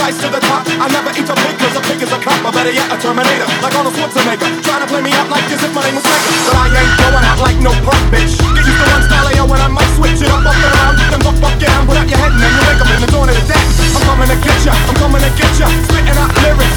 rise to the top. I never eat a pig cause a pig is a cop. Or better yet, a Terminator, like Arnold Schwarzenegger. Trying to play me out like this if my name was Mega. But I ain't going out like no punk bitch. Get used to one style yo, when I might switch it up, up and around. Then fuck, fuck it, I'm without your head and then you wake up in the dawn of the dead. I'm coming to get ya, I'm coming to get ya. Spitting out lyrics,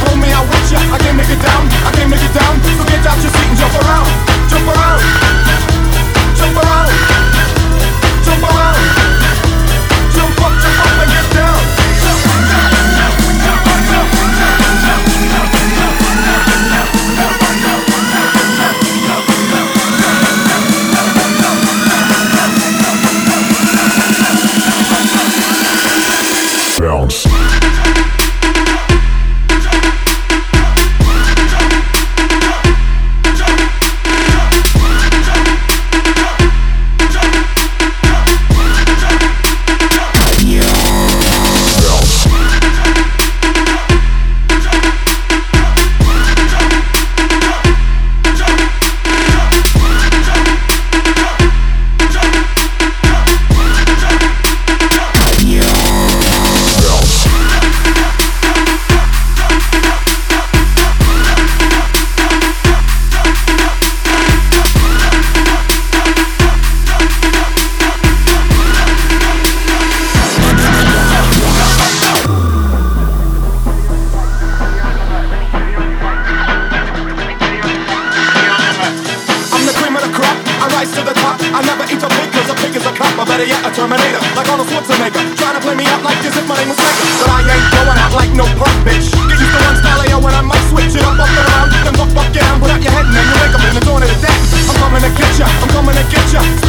better yet, a Terminator, like Arnold Schwarzenegger. Trying to play me out like this if my name was Mega. But I ain't going out like no punk bitch. Get used to one style yo, when I might switch it up, up and around. Then fuck, fuck it, I'm without your head and then you wake up in the dawn of the dead. I'm coming to get ya, I'm coming to get ya.